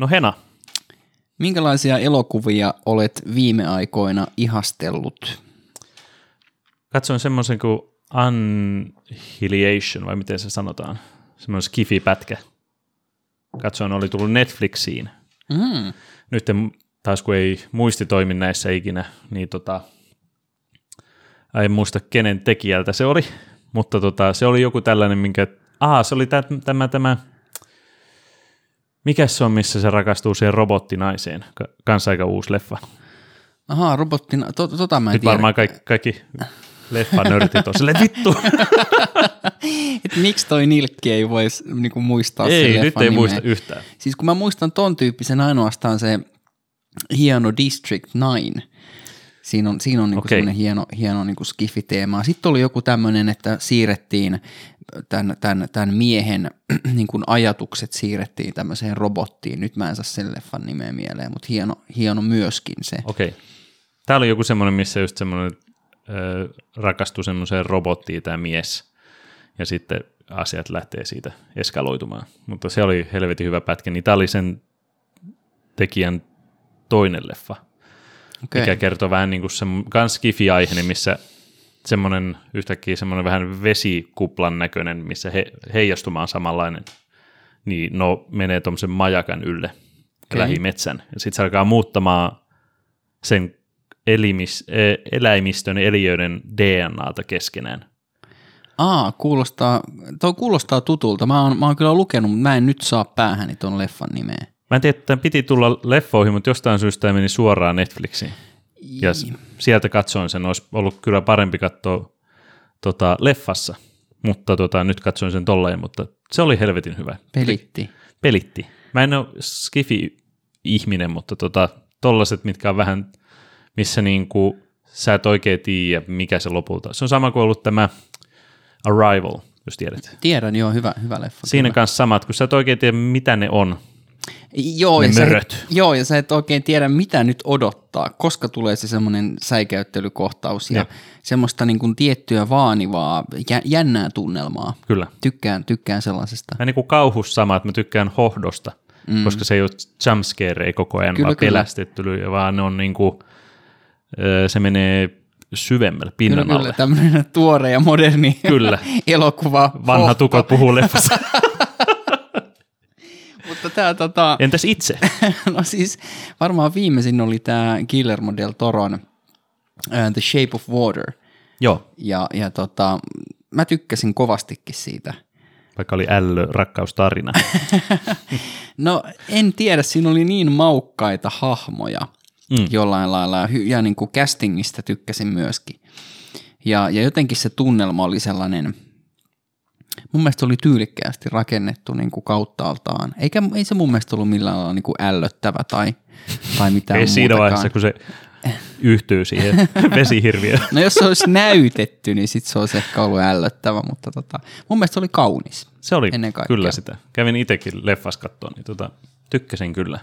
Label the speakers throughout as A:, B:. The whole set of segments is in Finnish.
A: No Hena,
B: minkälaisia elokuvia olet viime aikoina ihastellut?
A: katsoin semmoisen kuin Annihilation, vai miten se sanotaan, semmoinen skifi-pätkä. Katsoin, oli tullut Netflixiin.
B: Mm.
A: Nyt en- taas kun ei muisti toimi näissä ikinä, niin tota, en muista kenen tekijältä se oli, mutta tota, se oli joku tällainen, minkä, aha, se oli tä- tämä, tämä, mikä se on, missä se rakastuu siihen robottinaiseen, Ka- kanssa aika uusi leffa.
B: Ahaa, robottina, to, tota mä en
A: Nyt
B: tiedä.
A: varmaan kaikki, kaikki leffanörtit on silleen, vittu,
B: Et miksi toi nilkki ei voisi niinku muistaa
A: ei,
B: leffan
A: nyt ei
B: nimeä?
A: muista yhtään.
B: Siis kun mä muistan ton tyyppisen ainoastaan se hieno District 9. Siinä on, siinä on niinku
A: Okei.
B: semmoinen hieno, hieno niinku skifi-teema. Sitten oli joku tämmöinen, että siirrettiin tämän, tämän, tämän miehen niinku ajatukset siirrettiin tämmöiseen robottiin. Nyt mä en saa sen leffan nimeä mieleen, mutta hieno, hieno myöskin se.
A: Okei. Tämä oli joku semmoinen, missä just semmoinen rakastui semmoiseen robottiin tämä mies, ja sitten asiat lähtee siitä eskaloitumaan. Mutta se oli helvetin hyvä pätkä, niin tämä oli sen tekijän toinen leffa,
B: Okay.
A: mikä kertoo vähän niin kuin se kans skifi-aiheinen, missä semmoinen yhtäkkiä semmoinen vähän vesikuplan näköinen, missä he, heijastuma on samanlainen, niin no menee tuommoisen majakan ylle okay. lähimetsän. Ja sitten se alkaa muuttamaan sen elimis, e- eläimistön ja eliöiden DNAta keskenään.
B: Aa, kuulostaa, toi kuulostaa tutulta. Mä oon, mä oon kyllä lukenut, mutta mä en nyt saa päähäni ton leffan nimeä.
A: Mä en tiedä, että tämän piti tulla leffoihin, mutta jostain syystä tämä meni suoraan Netflixiin. Ja s- sieltä katsoin sen, olisi ollut kyllä parempi katsoa tota, leffassa, mutta tota, nyt katsoin sen tolleen, mutta se oli helvetin hyvä.
B: Pelitti.
A: Pelitti. Mä en ole skifi-ihminen, mutta tota, tollaset, mitkä on vähän, missä niinku, sä et oikein tiedä, mikä se lopulta. Se on sama kuin ollut tämä Arrival, jos tiedät.
B: Tiedän, joo, hyvä, hyvä leffa.
A: Siinä
B: kyllä.
A: kanssa samat, kun sä et oikein tiedä, mitä ne on.
B: Joo,
A: ne
B: ja sä, et, joo, ja sä et oikein tiedä, mitä nyt odottaa, koska tulee se semmoinen säikäyttelykohtaus ja
A: Jep.
B: semmoista niin kuin tiettyä vaanivaa, jä, jännää tunnelmaa.
A: Kyllä.
B: Tykkään, tykkään sellaisesta.
A: Mä niinku kauhus sama, että mä tykkään hohdosta, mm. koska se ei ole jumpscare ei koko ajan
B: Kyllä,
A: vaan
B: kyllä.
A: pelästettely, vaan ne on niinku, ö, se menee syvemmälle pinnan
B: Kyllä,
A: alle.
B: kyllä, tämmöinen tuore ja moderni
A: Kyllä.
B: elokuva.
A: Vanha tukot puhuu leffassa.
B: Mutta tämä tota,
A: Entäs itse?
B: no siis varmaan viimeisin oli tämä Guillermo del Toron uh, The Shape of Water.
A: Joo,
B: Ja, ja tota, mä tykkäsin kovastikin siitä.
A: vaikka oli ällö rakkaustarina.
B: No en tiedä, siinä oli niin maukkaita hahmoja mm. jollain lailla ja niin kuin castingista tykkäsin myöskin. Ja, ja jotenkin se tunnelma oli sellainen, mun mielestä oli tyylikkäästi rakennettu niin kuin kauttaaltaan. Eikä, ei se mun mielestä ollut millään lailla niin kuin ällöttävä tai, tai mitään
A: ei siinä
B: muutakaan.
A: vaiheessa, kun se yhtyy siihen vesihirviöön.
B: No jos se olisi näytetty, niin sit se olisi ehkä ollut ällöttävä, mutta tota, mun mielestä se oli kaunis.
A: Se oli
B: Ennen kaikkea.
A: kyllä sitä. Kävin itsekin leffas kattoon, niin tota, tykkäsin kyllä.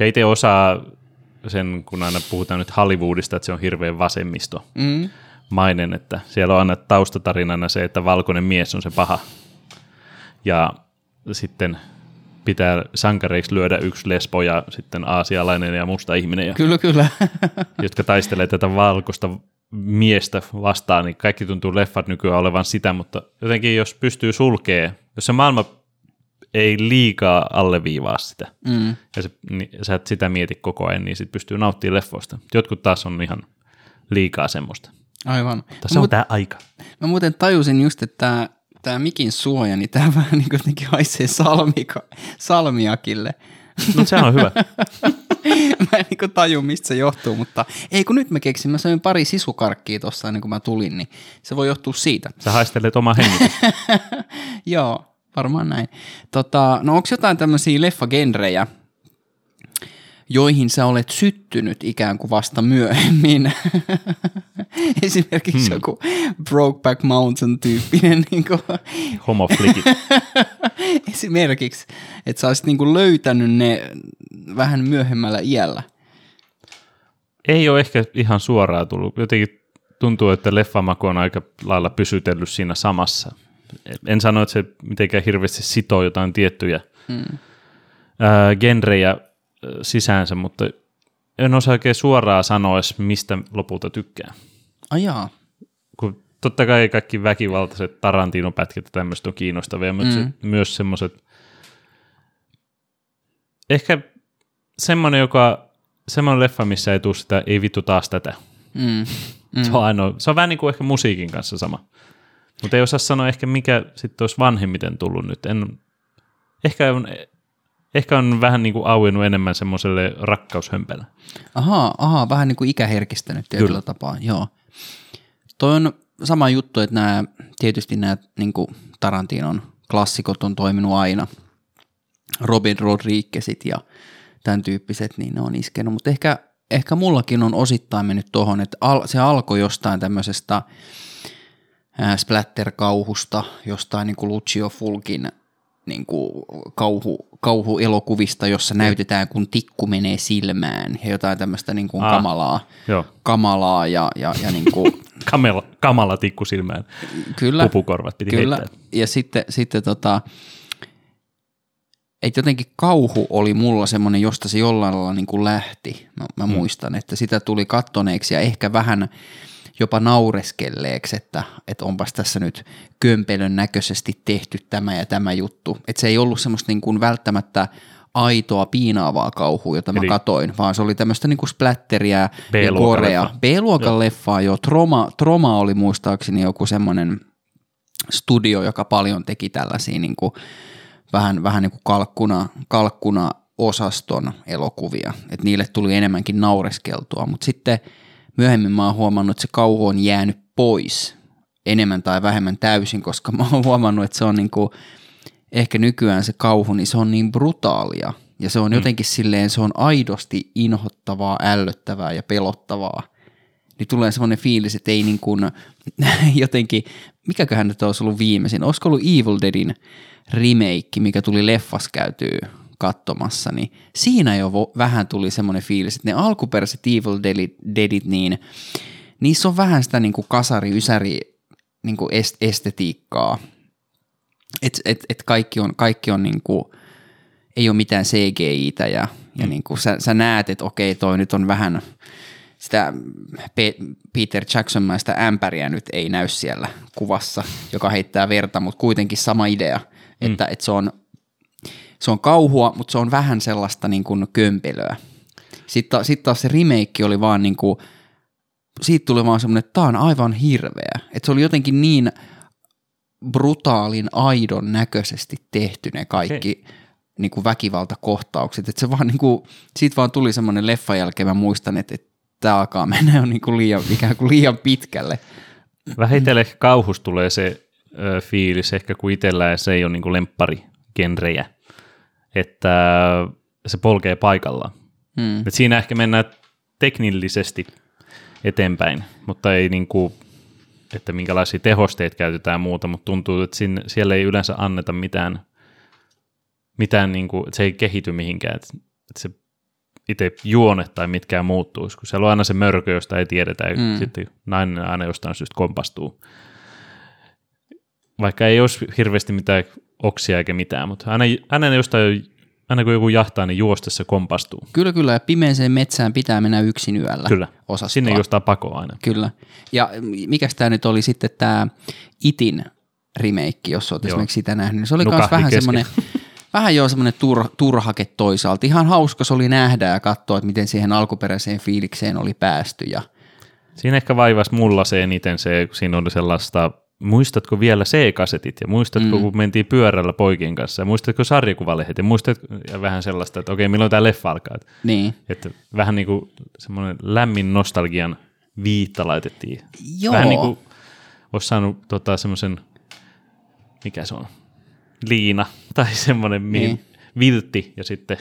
A: Ja itse osaa sen, kun aina puhutaan nyt Hollywoodista, että se on hirveän vasemmisto
B: Mm.
A: Mainen, että siellä on aina taustatarinana se, että valkoinen mies on se paha. Ja sitten pitää sankareiksi lyödä yksi lesbo ja sitten aasialainen ja musta ihminen, ja,
B: Kyllä, kyllä.
A: jotka taistelee tätä valkoista miestä vastaan, niin kaikki tuntuu leffat nykyään olevan sitä, mutta jotenkin jos pystyy sulkee, jos se maailma ei liikaa alleviivaa sitä,
B: Mm.
A: ja se, niin, sä et sitä mieti koko ajan, niin sit pystyy nauttimaan leffoista. Jotkut taas on ihan liikaa semmoista.
B: Aivan.
A: Tässä on tämä aika.
B: Mä muuten tajusin just, että tämä, tämä mikin suoja, niin tämä vähän niin kuin haisee salmika, salmiakille.
A: No sehän on hyvä.
B: mä en niin taju, mistä se johtuu, mutta ei kun nyt mä keksin, mä söin pari sisukarkkia tuossa ennen kuin mä tulin, niin se voi johtua siitä.
A: Sä haistelet oma hengitystä.
B: Joo, varmaan näin. Tota, no onko jotain tämmöisiä leffagenrejä, joihin sä olet syttynyt ikään kuin vasta myöhemmin? Esimerkiksi hmm. joku Brokeback Mountain-tyyppinen niin
A: Homoflikit.
B: esimerkiksi, että sä olisit niin kuin löytänyt ne vähän myöhemmällä iällä.
A: Ei ole ehkä ihan suoraan tullut. Jotenkin tuntuu, että leffamaku on aika lailla pysytellyt siinä samassa. En sano, että se mitenkään hirveästi sitoo jotain tiettyjä mm. genrejä sisäänsä, mutta en osaa oikein suoraan sanoa mistä lopulta tykkää.
B: Ajaa.
A: Kun totta kai kaikki väkivaltaiset Tarantino-pätkät ja tämmöiset on kiinnostavia, mutta
B: Mm.
A: se, myös semmoiset, ehkä semmoinen, joka, semmoinen leffa, missä ei tule sitä, ei vittu taas tätä.
B: Mm.
A: Mm. Se, on ainoa, se on vähän niin kuin ehkä musiikin kanssa sama. Mutta ei osaa sanoa ehkä, mikä sitten olisi vanhemmiten tullut nyt. En, ehkä, on, ehkä on vähän niin kuin auennut enemmän semmoiselle rakkaushömpelle.
B: Ahaa, ahaa, vähän niin kuin ikäherkistänyt tietyllä
A: Kyllä.
B: tapaa, joo. Toi on sama juttu, että nämä, tietysti nämä niin kuin Tarantinon klassikot on toiminut aina. Robin Rodriguezit ja tämän tyyppiset, niin ne on iskenut. Mutta ehkä, ehkä mullakin on osittain mennyt tuohon, että al, se alkoi jostain tämmöisestä ää, splatter-kauhusta, jostain niin kuin Lucio Fulkin niin kuin kauhu, kauhuelokuvista, jossa näytetään, kun tikku menee silmään ja jotain tämmöistä niin kuin
A: Ah.
B: kamalaa,
A: Joo,
B: kamalaa ja, ja, ja niin kuin,
A: kamala, kamala tikku silmään.
B: kyllä,
A: Pupukorvat piti
B: kyllä.
A: heittää.
B: Ja sitten, sitten tota, että jotenkin kauhu oli mulla semmoinen, josta se jollain lailla niin kuin lähti. Mä, mä mm. muistan, että sitä tuli kattoneeksi ja ehkä vähän jopa naureskelleeksi, että, että onpas tässä nyt kömpelön näköisesti tehty tämä ja tämä juttu. Että se ei ollut semmoista niin kuin välttämättä aitoa piinaavaa kauhua, jota mä
A: Eli-
B: katoin, vaan se oli tämmöistä niin kuin splatteria ja
A: leffa.
B: B-luokan leffaa, joo. Troma, Troma oli muistaakseni joku semmoinen studio, joka paljon teki tällaisia niin kuin, vähän, vähän niin kuin kalkkuna, kalkkuna osaston elokuvia, että niille tuli enemmänkin naureskeltua, mutta sitten myöhemmin mä oon huomannut, että se kauhu on jäänyt pois enemmän tai vähemmän täysin, koska mä oon huomannut, että se on niin kuin, ehkä nykyään se kauhu, niin se on niin brutaalia. Ja se on jotenkin silleen, se on aidosti inhottavaa, ällöttävää ja pelottavaa. Niin tulee semmoinen fiilis, että ei niin kuin jotenkin, mikäköhän nyt olisi ollut viimeisin, olisiko ollut Evil Deadin remake, mikä tuli leffas käytyy katsomassa, niin siinä jo vo- vähän tuli semmoinen fiilis, että ne alkuperäiset Evil Deadit, niin niissä on vähän sitä niin kuin kasari, ysäri niin kuin est- estetiikkaa, että et, et kaikki on, kaikki on niin kuin, ei ole mitään CGI-tä ja, ja niin kuin sä, sä näet, että okei, toi nyt on vähän sitä Pe- Peter Jackson-maista ämpäriä nyt ei näy siellä kuvassa, joka heittää verta, mutta kuitenkin sama idea, että, että se, on, se on kauhua, mutta se on vähän sellaista niin kuin kömpelöä. Sitten, sitten taas se remake oli vaan niin kuin, siitä tuli vaan semmoinen, että tämä on aivan hirveä. Että se oli jotenkin niin brutaalin, aidon näköisesti tehty ne kaikki niin kuin väkivaltakohtaukset. Että se vaan niin kuin, siitä vaan tuli semmoinen leffan jälkeen, mä muistan, että, että tämä alkaa mennä jo niin kuin liian, ikään kuin liian pitkälle.
A: Vähitellen ehkä kauhus tulee se ö, fiilis, ehkä kun itsellään se ei ole niin lemppari genrejä, että se polkee paikallaan.
B: Hmm.
A: Et siinä ehkä mennään teknillisesti eteenpäin, mutta ei niin kuin, että minkälaisia tehosteita käytetään muuta, mutta tuntuu, että sinne, siellä ei yleensä anneta mitään, mitään niin kuin, että se ei kehity mihinkään, että, että se itse juone tai mitkään muuttuisi, kun siellä on aina se mörkö, josta ei tiedetä, ja
B: Mm.
A: sitten nainen aina jostain syystä kompastuu. Vaikka ei olisi hirveästi mitään oksia eikä mitään, mutta aina, aina jostain, aina kun joku jahtaa, niin juostessa kompastuu.
B: Kyllä, kyllä, ja pimeeseen metsään pitää mennä yksin yöllä
A: Kyllä.
B: osastoa.
A: Sinne jostain pakoa aina.
B: Kyllä. Ja mikäs tämä nyt oli sitten tämä Itin remake, jos olet
A: Joo.
B: esimerkiksi sitä nähnyt, se oli myös
A: Nukahti
B: vähän semmoinen, vähän jo semmoinen tur, turhake toisaalta. Ihan hauska se oli nähdä ja katsoa, että miten siihen alkuperäiseen fiilikseen oli päästy. Ja,
A: Siinä ehkä vaivasi mulla se eniten se, kun siinä oli sellaista, muistatko vielä C-kasetit ja muistatko, mm. kun mentiin pyörällä poikien kanssa ja muistatko sarjakuvalehdet ja muistatko ja vähän sellaista, että okei, milloin tämä leffa alkaa. Että,
B: niin.
A: että vähän niin kuin semmoinen lämmin nostalgian viitta laitettiin.
B: Joo.
A: Vähän niin kuin olisi saanut tota, semmoisen, mikä se on, liina tai semmoinen
B: Niin.
A: niin. viltti ja sitten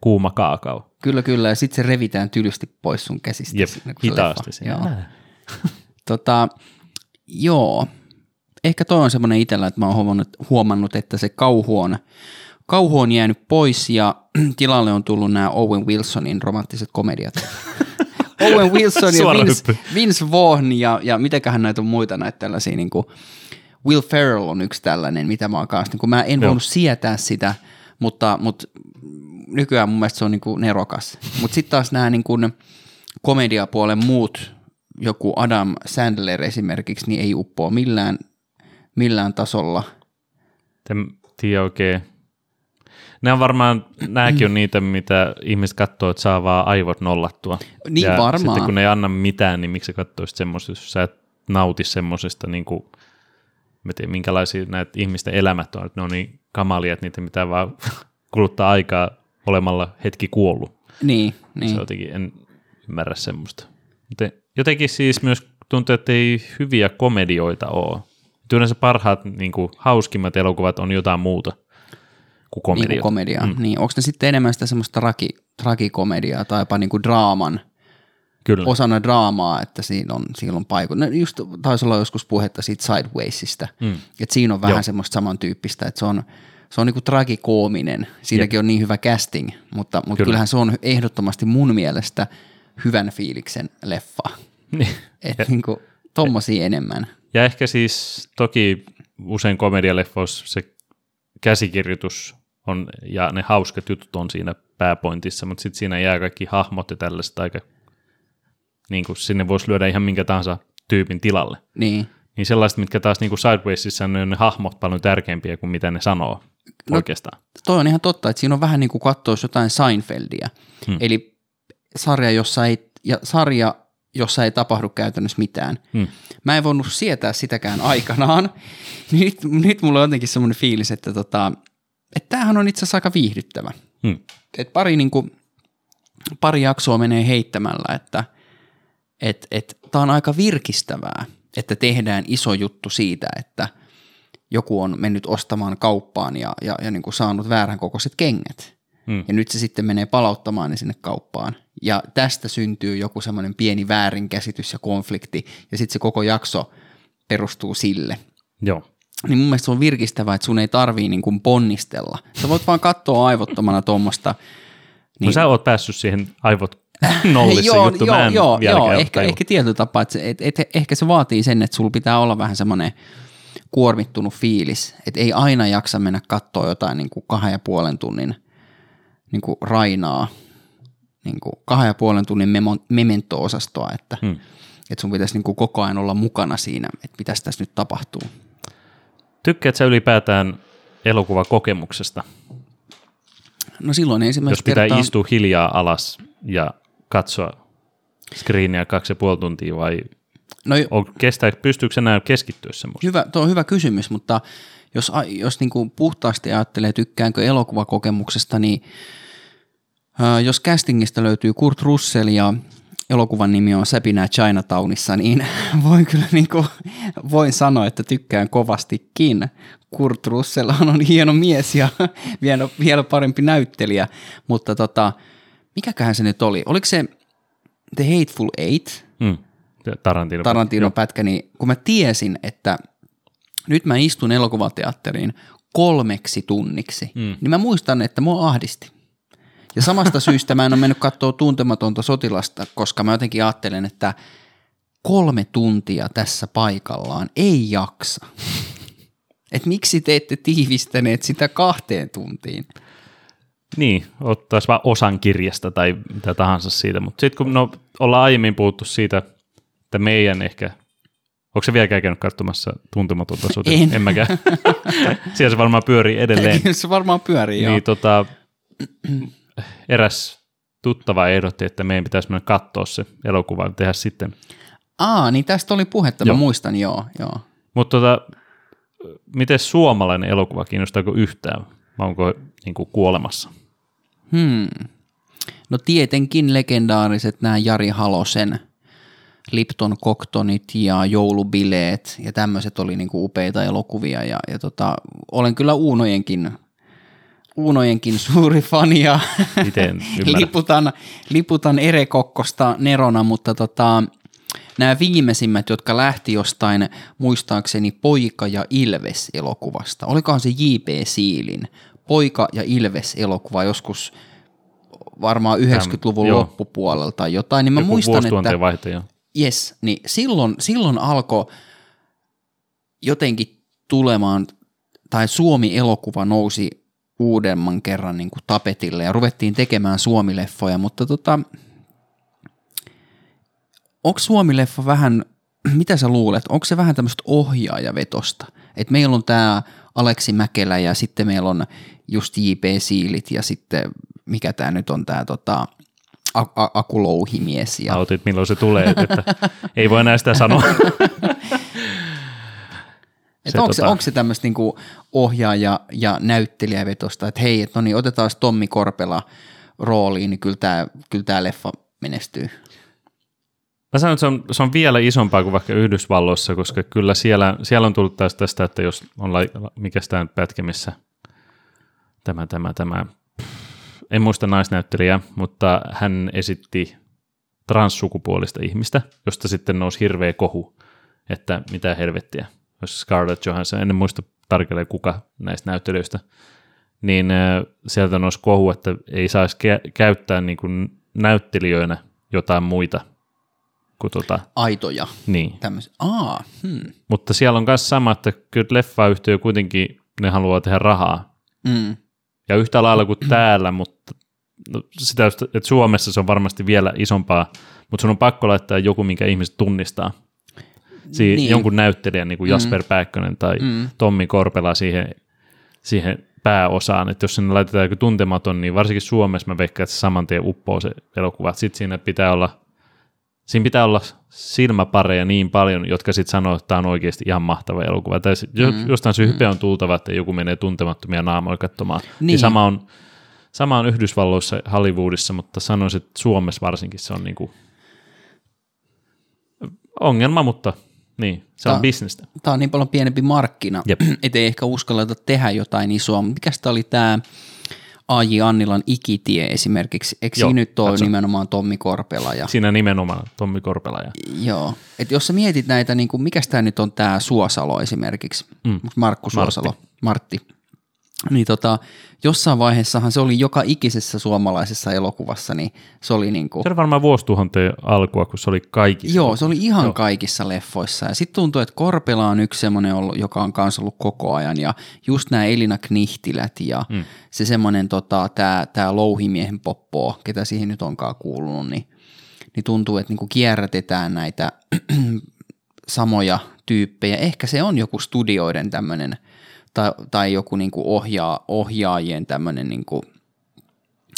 A: kuuma kaakao.
B: Kyllä, kyllä. Ja sitten se revitään tylysti pois sun käsistä.
A: Jep,
B: siinä,
A: hitaasti siinä.
B: Joo. Tota, joo. Ehkä toi on semmoinen itsellä, että mä oon huomannut, huomannut, että se kauhu on, kauhu on jäänyt pois ja tilalle on tullut nämä Owen Wilsonin romanttiset komediat. Owen Wilson ja Vince. Vince Vaughn ja, ja mitäköhän näitä on muita näitä tällaisia niin kuin Will Ferrell on yksi tällainen, mitä mä oon kanssa, niin kun mä en
A: Joo.
B: voinut sietää sitä, mutta, mutta nykyään mun mielestä se on niin kuin nerokas. Mutta sitten taas nämä niin kuin komediapuolen muut, joku Adam Sandler esimerkiksi, niin ei uppoa millään, millään tasolla.
A: En tiedä oikein. Nämä on varmaan, nämäkin on niitä, mitä ihmiset katsoo, että saa vaan aivot nollattua.
B: Niin
A: ja
B: varmaan.
A: sitten kun ne ei anna mitään, niin miksi sä katsoisit semmoista, jos sä et nauti semmoisesta, niin kuin, mä tiedän, minkälaisia näitä ihmisten elämät on, että ne on niin kamalia, että niitä pitää vaan kuluttaa aikaa olemalla hetki kuollut.
B: Niin,
A: Se
B: niin.
A: on jotenkin, en ymmärrä semmoista. Jotenkin siis myös tuntuu, että ei hyviä komedioita ole. Yleensä parhaat, niin kuin, hauskimmat elokuvat on jotain muuta kuin
B: Niin
A: komediot.
B: kuin komediaa. Mm. Niin. Onko ne sitten enemmän sitä semmoista tragi, tragikomediaa tai jopa niin kuin draaman,
A: Kyllä.
B: osana draamaa, että siinä on, siinä on paiku. No just taisi olla joskus puhetta siitä Sidewaysista, mm. että siinä on vähän
A: Joo.
B: semmoista samantyyppistä, että se on, se on niinku tragikoominen. Siinäkin on niin hyvä casting, mutta, mutta
A: Kyllä.
B: kyllähän se on ehdottomasti mun mielestä hyvän fiiliksen leffa.
A: Niin.
B: Että niinku, tommosia enemmän.
A: Ja ehkä siis toki usein komedialeffoissa se käsikirjoitus on, ja ne hauskat jutut on siinä pääpointissa, mutta sitten siinä jää kaikki hahmot ja tällaiset aika, niin kuin sinne voisi lyödä ihan minkä tahansa tyypin tilalle.
B: Niin.
A: Niin sellaiset, mitkä taas niin kuin Sidewaysissa ne on ne hahmot paljon tärkeämpiä kuin mitä ne sanoo no, oikeastaan.
B: Toi on ihan totta, että siinä on vähän niin kuin katsoisi jotain Seinfeldia. Hmm. Eli sarja, jossa ei, ja sarja, jossa ei tapahdu käytännössä mitään.
A: Hmm.
B: Mä en voinut sietää sitäkään aikanaan. Nyt, nyt mulla on jotenkin semmoinen fiilis, että, tota, että tämähän on itse asiassa aika viihdyttävä.
A: Hmm.
B: Et pari, niin kuin, pari jaksoa menee heittämällä, että et, et, tämä on aika virkistävää, että tehdään iso juttu siitä, että joku on mennyt ostamaan kauppaan ja, ja, ja niin kuin saanut väärän kokoiset kengät.
A: Hmm.
B: Ja nyt se sitten menee palauttamaan ne sinne kauppaan. Ja tästä syntyy joku semmoinen pieni väärinkäsitys ja konflikti, ja sitten se koko jakso perustuu sille.
A: Joo.
B: Niin mun mielestä se on virkistävää, että sun ei tarvii niin kuin ponnistella. Sä voit vaan katsoa aivottomana tuommoista.
A: Niin. No sä oot päässyt siihen aivot nollissa
B: joo,
A: juttu,
B: joo,
A: mä en
B: joo, joo ehkä, ehkä tietyllä tapaa, että se, et, et, ehkä se vaatii sen, että sulla pitää olla vähän semmoinen kuormittunut fiilis, että ei aina jaksa mennä katsoa jotain niin kuin kahden ja puolen tunnin niin kuin rainaa, niin kuin kahden ja puolen tunnin memo, memento-osastoa, että, hmm. että sun pitäisi niin kuin koko ajan olla mukana siinä, että mitä tässä nyt tapahtuu.
A: Tykkäät sä ylipäätään elokuvakokemuksesta,
B: No silloin
A: jos
B: ensimmäistä
A: pitää
B: kertaa...
A: istua hiljaa alas ja katsoa screeniä kaksi ja puoli tuntia vai
B: No,
A: on, kestää, pystyykö se enää keskittyä semmoista?
B: Hyvä, tuo on hyvä kysymys, mutta jos, jos niin kuin puhtaasti ajattelee, tykkäänkö elokuvakokemuksesta, niin jos castingista löytyy Kurt Russell ja elokuvan nimi on Säpinää Chinatownissa, niin voin kyllä niin kuin, voin sanoa, että tykkään kovastikin. Kurt Russell on hieno mies ja vielä, vielä parempi näyttelijä, mutta tota, mikäköhän se nyt oli? Oliko se The Hateful Eight?
A: Mm. Tarantino.
B: Tarantinon pätkä, niin kun mä tiesin, että nyt mä istun elokuvateatteriin kolmeksi tunniksi, mm. niin mä muistan, että mua ahdisti. Ja samasta syystä mä en ole mennyt katsoa tuntematonta sotilasta, koska mä jotenkin ajattelen, että kolme tuntia tässä paikallaan ei jaksa. Et miksi te ette tiivistäneet sitä kahteen tuntiin?
A: Niin, ottaisi vaan osan kirjasta tai mitä tahansa siitä, mutta sitten kun no, ollaan aiemmin puhuttu siitä, että meidän ehkä, onko se vieläkään käynyt katsomassa tuntematonta sotia?
B: En.
A: en mäkään. Siellä se varmaan pyörii edelleen.
B: Se varmaan pyörii, joo.
A: niin tota, eräs tuttava ehdotti, että meidän pitäisi mennä katsoa se elokuva ja tehdä sitten.
B: Aa, niin tästä oli puhetta,
A: Joo.
B: mä muistan, joo, joo.
A: Mutta tota, miten suomalainen elokuva, kiinnostaako yhtään vai onko niin kuin kuolemassa?
B: Hmm. No tietenkin legendaariset nämä Jari Halosen Lipton Koktonit ja joulubileet ja tämmöiset oli niinku upeita elokuvia ja, ja tota, olen kyllä Uunojenkin, Uunojenkin suuri fani ja
A: Miten
B: liputan, liputan Ere Kokkosta nerona, mutta tota, nämä viimeisimmät, jotka lähti jostain muistaakseni Poika ja Ilves elokuvasta. Olikohan se J.P. Siilin Poika ja Ilves elokuva joskus varmaan 90-luvun
A: joo.
B: loppupuolelta tai jotain, niin mä
A: Joku
B: muistan, että
A: vaihte, joo.
B: yes, niin silloin, silloin alkoi jotenkin tulemaan, tai Suomi-elokuva nousi uudemman kerran niin kuin tapetille ja ruvettiin tekemään suomileffoja, mutta tota, onko suomileffa vähän, mitä sä luulet, onko se vähän tämmöistä ohjaajavetosta? Et meillä on tämä Aleksi Mäkelä ja sitten meillä on just J.P. Siilit ja sitten mikä tämä nyt on tämä tota, akulouhimies. Ja...
A: Autit, milloin se tulee, että ei voi enää sitä sanoa.
B: se, onko, tota... se, onko se tämmöistä niinku ohjaaja- ja näyttelijävetosta, että hei, että no niin, otetaan Tommi Korpela rooliin, niin kyllä tämä, kyllä leffa menestyy.
A: Mä sanon, että se on, se on vielä isompaa kuin vaikka Yhdysvalloissa, koska kyllä siellä, siellä on tullut taas tästä, että jos on, la, mikä sitä pätkä, missä tämä, tämä, tämä, en muista naisnäyttelijä, mutta hän esitti transsukupuolista ihmistä, josta sitten nousi hirveä kohu, että mitä helvettiä, Scarlett Johansson, en muista tarkalleen kuka näistä näyttelijöistä, niin sieltä nousi kohu, että ei saisi kä- käyttää niin kuin näyttelijöinä jotain muita kuin tota,
B: Aitoja.
A: Niin.
B: Aa, hmm.
A: Mutta siellä on myös sama, että kyllä leffayhtiö kuitenkin ne haluaa tehdä rahaa.
B: Mm.
A: Ja yhtä lailla kuin täällä, mutta no, sitä, että Suomessa se on varmasti vielä isompaa, mutta sun on pakko laittaa joku, minkä ihmiset tunnistaa. Si- niin. Jonkun näyttelijän, niin kuin Jasper mm. Pääkkönen tai mm. Tommi Korpela siihen, siihen pääosaan, että jos sinne laitetaan joku tuntematon, niin varsinkin Suomessa mä veikkaan, että se saman tien uppoo se elokuva. Sitten siinä pitää olla siinä pitää olla silmäpareja niin paljon, jotka sitten sanoo, että tämä on oikeasti ihan mahtava elokuva. Tai mm. jostain se hype on tultava, että joku menee tuntemattomia naamoja katsomaan. Niin. niin sama, on, sama on Yhdysvalloissa, Hollywoodissa, mutta sanoisin, että Suomessa varsinkin se on niinku ongelma, mutta niin, se tämä, on bisnestä.
B: Tämä on niin paljon pienempi markkina, ettei ehkä uskalleta tehdä jotain isoa. Mikä sitä oli tämä A.J. Annilan ikitie esimerkiksi, eikö Joo, siinä nyt ole katso. nimenomaan Tommi Korpela? Ja...
A: Siinä nimenomaan Tommi Korpela. Ja...
B: Joo, että jos sä mietit näitä, niin kuin, mikä tämä nyt on tämä Suosalo esimerkiksi, mm. Markku Suosalo, Martti. Martti niin tota, jossain vaiheessahan se oli joka ikisessä suomalaisessa elokuvassa, niin se oli niin kuin...
A: Se oli varmaan vuosituhanteen alkua, kun se oli kaikissa.
B: Joo, se oli ihan Joo. kaikissa leffoissa. Ja sitten tuntuu, että Korpela on yksi semmoinen, joka on kanssa ollut koko ajan. Ja just nämä Elina Knihtilät ja mm. se semmoinen, tota, tämä tää louhimiehen poppo, ketä siihen nyt onkaan kuulunut, niin, niin tuntuu, että niin kuin kierrätetään näitä samoja tyyppejä. Ehkä se on joku studioiden tämmöinen – tai, tai joku niin kuin ohjaa, ohjaajien tämmöinen, niin kuin,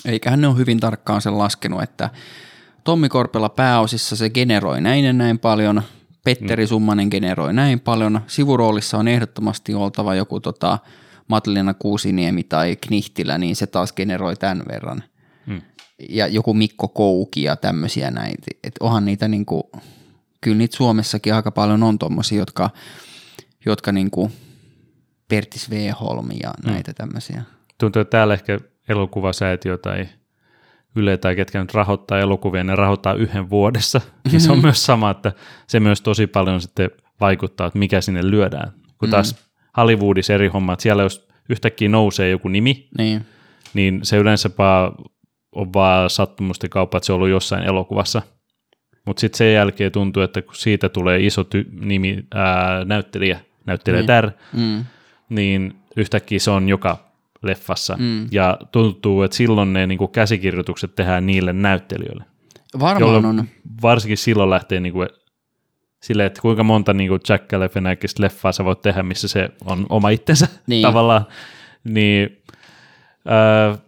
B: eiköhän ne ole hyvin tarkkaan sen laskenut, että Tommi Korpela pääosissa se generoi näin ja näin paljon, Petteri mm. Summanen generoi näin paljon, sivuroolissa on ehdottomasti oltava joku tota, Matlina Kuusiniemi tai Knihtilä, niin se taas generoi tämän verran. Mm. Ja joku Mikko Kouki ja tämmöisiä näitä. Et onhan niitä niinku, kyllä niitä Suomessakin aika paljon on tommosia, jotka, jotka niinku Pertti Sveholm ja mm. näitä tämmöisiä.
A: Tuntuu, että täällä ehkä elokuvasäätiö tai Yle tai ketkä nyt rahoittaa elokuvia, ne rahoittaa yhden vuodessa. Mm-hmm. Ja se on mhm. myös sama, että se myös tosi paljon sitten vaikuttaa, että mikä sinne lyödään. Kun mm. taas Hollywoodissa eri homma, että siellä jos yhtäkkiä nousee joku nimi,
B: niin,
A: niin se yleensä on vaan sattumusten kauppa, että se on ollut jossain elokuvassa. Mutta sitten sen jälkeen tuntuu, että kun siitä tulee iso ty- nimi, ää, näyttelijä, näyttelijä niin. mm niin yhtäkkiä se on joka leffassa. Mm. Ja tuntuu, että silloin ne niin kuin käsikirjoitukset tehdään niille näyttelijöille.
B: Varmaan on.
A: Varsinkin silloin lähtee niin kuin, silleen, että kuinka monta niin kuin Jack Galifianakista leffaa sä voit tehdä, missä se on oma itsensä niin. tavallaan. Niin äh,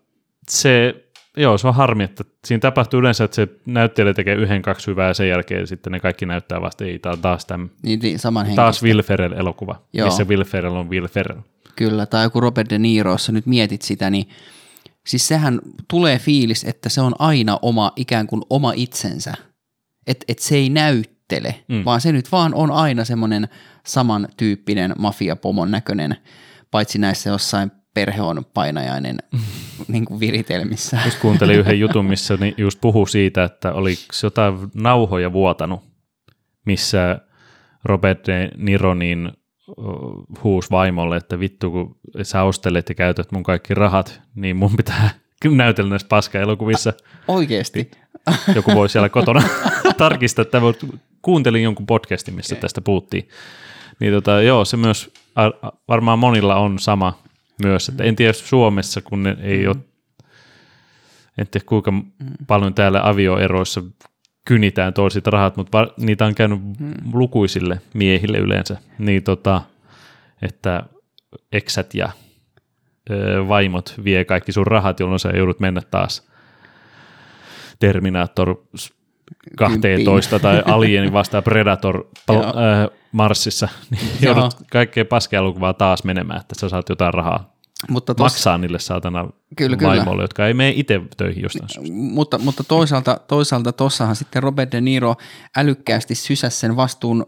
A: se, joo, se on harmi, että siinä tapahtuu yleensä, että se näyttelijä tekee yhden, kaksi hyvää ja sen jälkeen sitten ne kaikki näyttää vasta, ei taas tämän,
B: niin, niin, saman
A: taas Will Ferrell elokuva, Joo. missä Will Ferrell on Will Ferrell.
B: Kyllä, tai joku Robert De Niro, jos nyt mietit sitä, niin siis sehän tulee fiilis, että se on aina oma, ikään kuin oma itsensä, että et se ei näyttele, mm. vaan se nyt vaan on aina semmoinen samantyyppinen mafiapomon näköinen, paitsi näissä jossain perhe on painajainen niin kuin viritelmissä.
A: Just kuuntelin yhden jutun, missä just puhuu siitä, että oli jotain nauhoja vuotanut, missä Robert De Niro niin huus vaimolle, että vittu kun sä ostelet ja käytät mun kaikki rahat, niin mun pitää näytellä näissä paska-elokuvissa.
B: Oikeesti?
A: Joku voi siellä kotona tarkistaa, että kuuntelin jonkun podcastin, missä okay. tästä puhuttiin. Niin tota, joo, se myös varmaan monilla on sama myös. Että en tiedä Suomessa, kun ne ei ole, en tiedä kuinka paljon täällä avioeroissa kynitään toiset rahat, mutta niitä on käynyt lukuisille miehille yleensä, niin tota, että eksät ja ö, vaimot vie kaikki sun rahat, jolloin sä joudut mennä taas Terminator 12 tai Alien vastaan Predator pal- äh, Marsissa, niin joudut kaikkea paskeelokuvaa taas menemään, että sä saat jotain rahaa
B: Mutta tossa,
A: maksaa niille saatana
B: Kyllä, kyllä.
A: vaimoille, jotka ei mene itse töihin jostain syystä.
B: mutta, mutta toisaalta, toisaalta tossahan sitten Robert De Niro älykkäästi sysäsi sen vastuun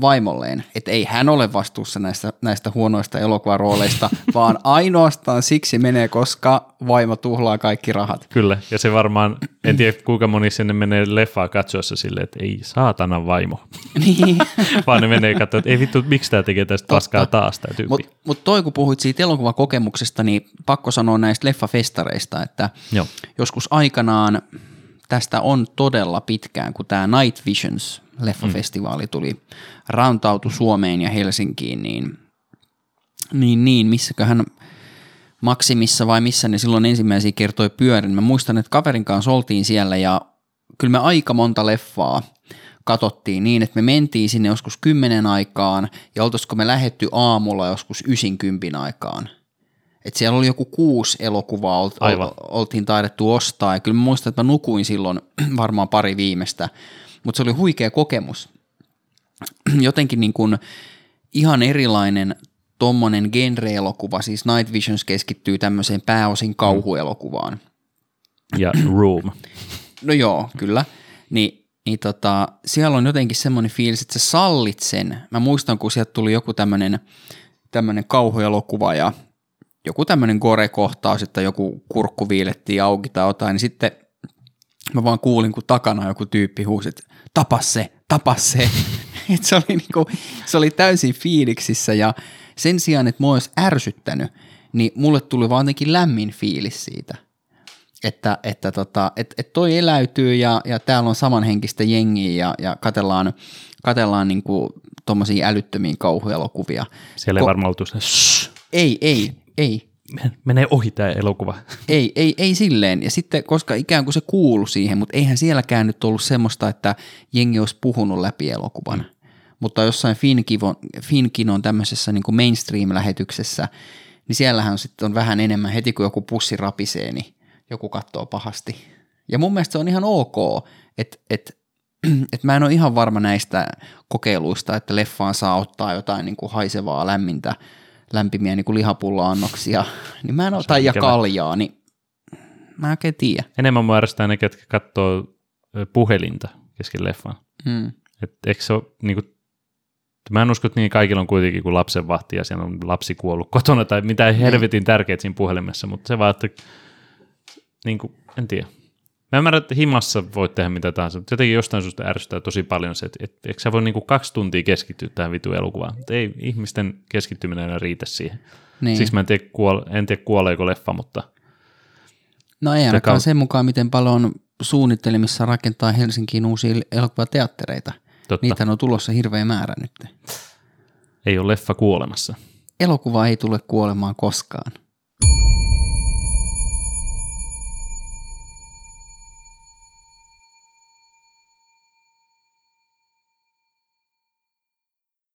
B: vaimolleen, että ei hän ole vastuussa näistä, näistä huonoista elokuvarooleista, vaan ainoastaan siksi menee, koska vaimo tuhlaa kaikki rahat.
A: Kyllä, ja se varmaan, en tiedä kuinka moni sinne menee leffaa katsoessa silleen, että ei saatana vaimo,
B: Niin.
A: vaan ne menee katsoa, että ei vittu, miksi tämä tekee tästä paskaa taas tämä tyyppi.
B: Mutta mut toi, kun puhuit siitä elokuvakokemuksesta, niin pakko sanoa näistä leffafestareista, että
A: Joo.
B: joskus aikanaan tästä on todella pitkään, kun tämä Night Visions leffafestivaali tuli, rantautu Suomeen ja Helsinkiin, niin, niin, niin missäköhän Maksimissa vai missä ne silloin ensimmäisiä kertoi pyörin. Mä muistan, että kaverin kanssa oltiin siellä ja kyllä me aika monta leffaa katottiin niin, että me mentiin sinne joskus kymmenen aikaan ja oltaisiko me lähetty aamulla joskus ysinkympin aikaan. Et siellä oli joku kuusi elokuvaa, olt,
A: Aivan.
B: ol, oltiin taidettu ostaa ja kyllä mä muistan, että mä nukuin silloin varmaan pari viimeistä, mutta se oli huikea kokemus. Jotenkin niin kuin ihan erilainen tommonen genre-elokuva, siis Night Visions keskittyy tämmöiseen pääosin kauhuelokuvaan.
A: Ja Room.
B: No joo, kyllä. Ni, niin tota, siellä on jotenkin semmoinen fiilis, että sä sallit sen. Mä muistan, kun sieltä tuli joku tämmöinen tämmönen kauhuelokuva ja joku tämmöinen gore-kohtaus, että joku kurkku viilettiin auki tai jotain, niin sitten mä vaan kuulin, kun takana joku tyyppi huusi, että tapa se, tapa se. Et se, oli niinku, se oli täysin fiiliksissä ja sen sijaan, että mua olisi ärsyttänyt, niin mulle tuli vaan jotenkin lämmin fiilis siitä että, että tota, et, et toi eläytyy ja, ja täällä on samanhenkistä jengiä ja, ja katellaan, katellaan niinku tommosia älyttömiä kauhuelokuvia.
A: Siellä ei
B: Ko-
A: varmaan oltu sinne, "Shh,
B: Ei, ei, ei,
A: menee ohi tämä elokuva.
B: ei, ei, ei silleen. Ja sitten, koska ikään kuin se kuulu siihen, mutta eihän sielläkään nyt ollut semmoista, että jengi olisi puhunut läpi elokuvan. Mm. Mutta jossain Finkivon, Finkinon tämmöisessä niin kuin mainstream-lähetyksessä, niin siellähän sitten on vähän enemmän, heti kun joku pussi rapisee, niin joku katsoo pahasti. Ja mun mielestä se on ihan ok, että et, et mä en ole ihan varma näistä kokeiluista, että leffaan saa ottaa jotain niin kuin haisevaa, lämmintä, lämpimiä niin kuin lihapulla-annoksia, niin mä en ole, tai ja kaljaa, niin mä en oikein tiedä.
A: Enemmän mua ärsyttää ne, ketkä katsoo puhelinta kesken leffan.
B: Mm.
A: Et eikö se ole, niin kuin, mä en usko, että niin kaikilla on kuitenkin kuin lapsenvahti ja siellä on lapsi kuollut kotona tai mitä helvetin tärkeät siinä puhelimessa, mutta se vaan, että niin kuin, en tiedä. Mä ymmärrän, että himassa voit tehdä mitä tahansa, mutta jotenkin jostain syystä ärsyttää tosi paljon se, että, että eikö sä voi niin kuin kaksi tuntia keskittyä tähän vitu elokuvaan. Mutta ei ihmisten keskittyminen enää riitä siihen.
B: Niin.
A: Siksi mä en tiedä, kuole, en tiedä kuoleeko leffa, mutta
B: No ei ainakaan sen mukaan, miten paljon on suunnittelemissa rakentaa Helsinkiin uusia elokuvateattereita.
A: totta,
B: Niitä on tulossa hirveä määrä nyt.
A: ei ole leffa kuolemassa.
B: Elokuva ei tule kuolemaan koskaan.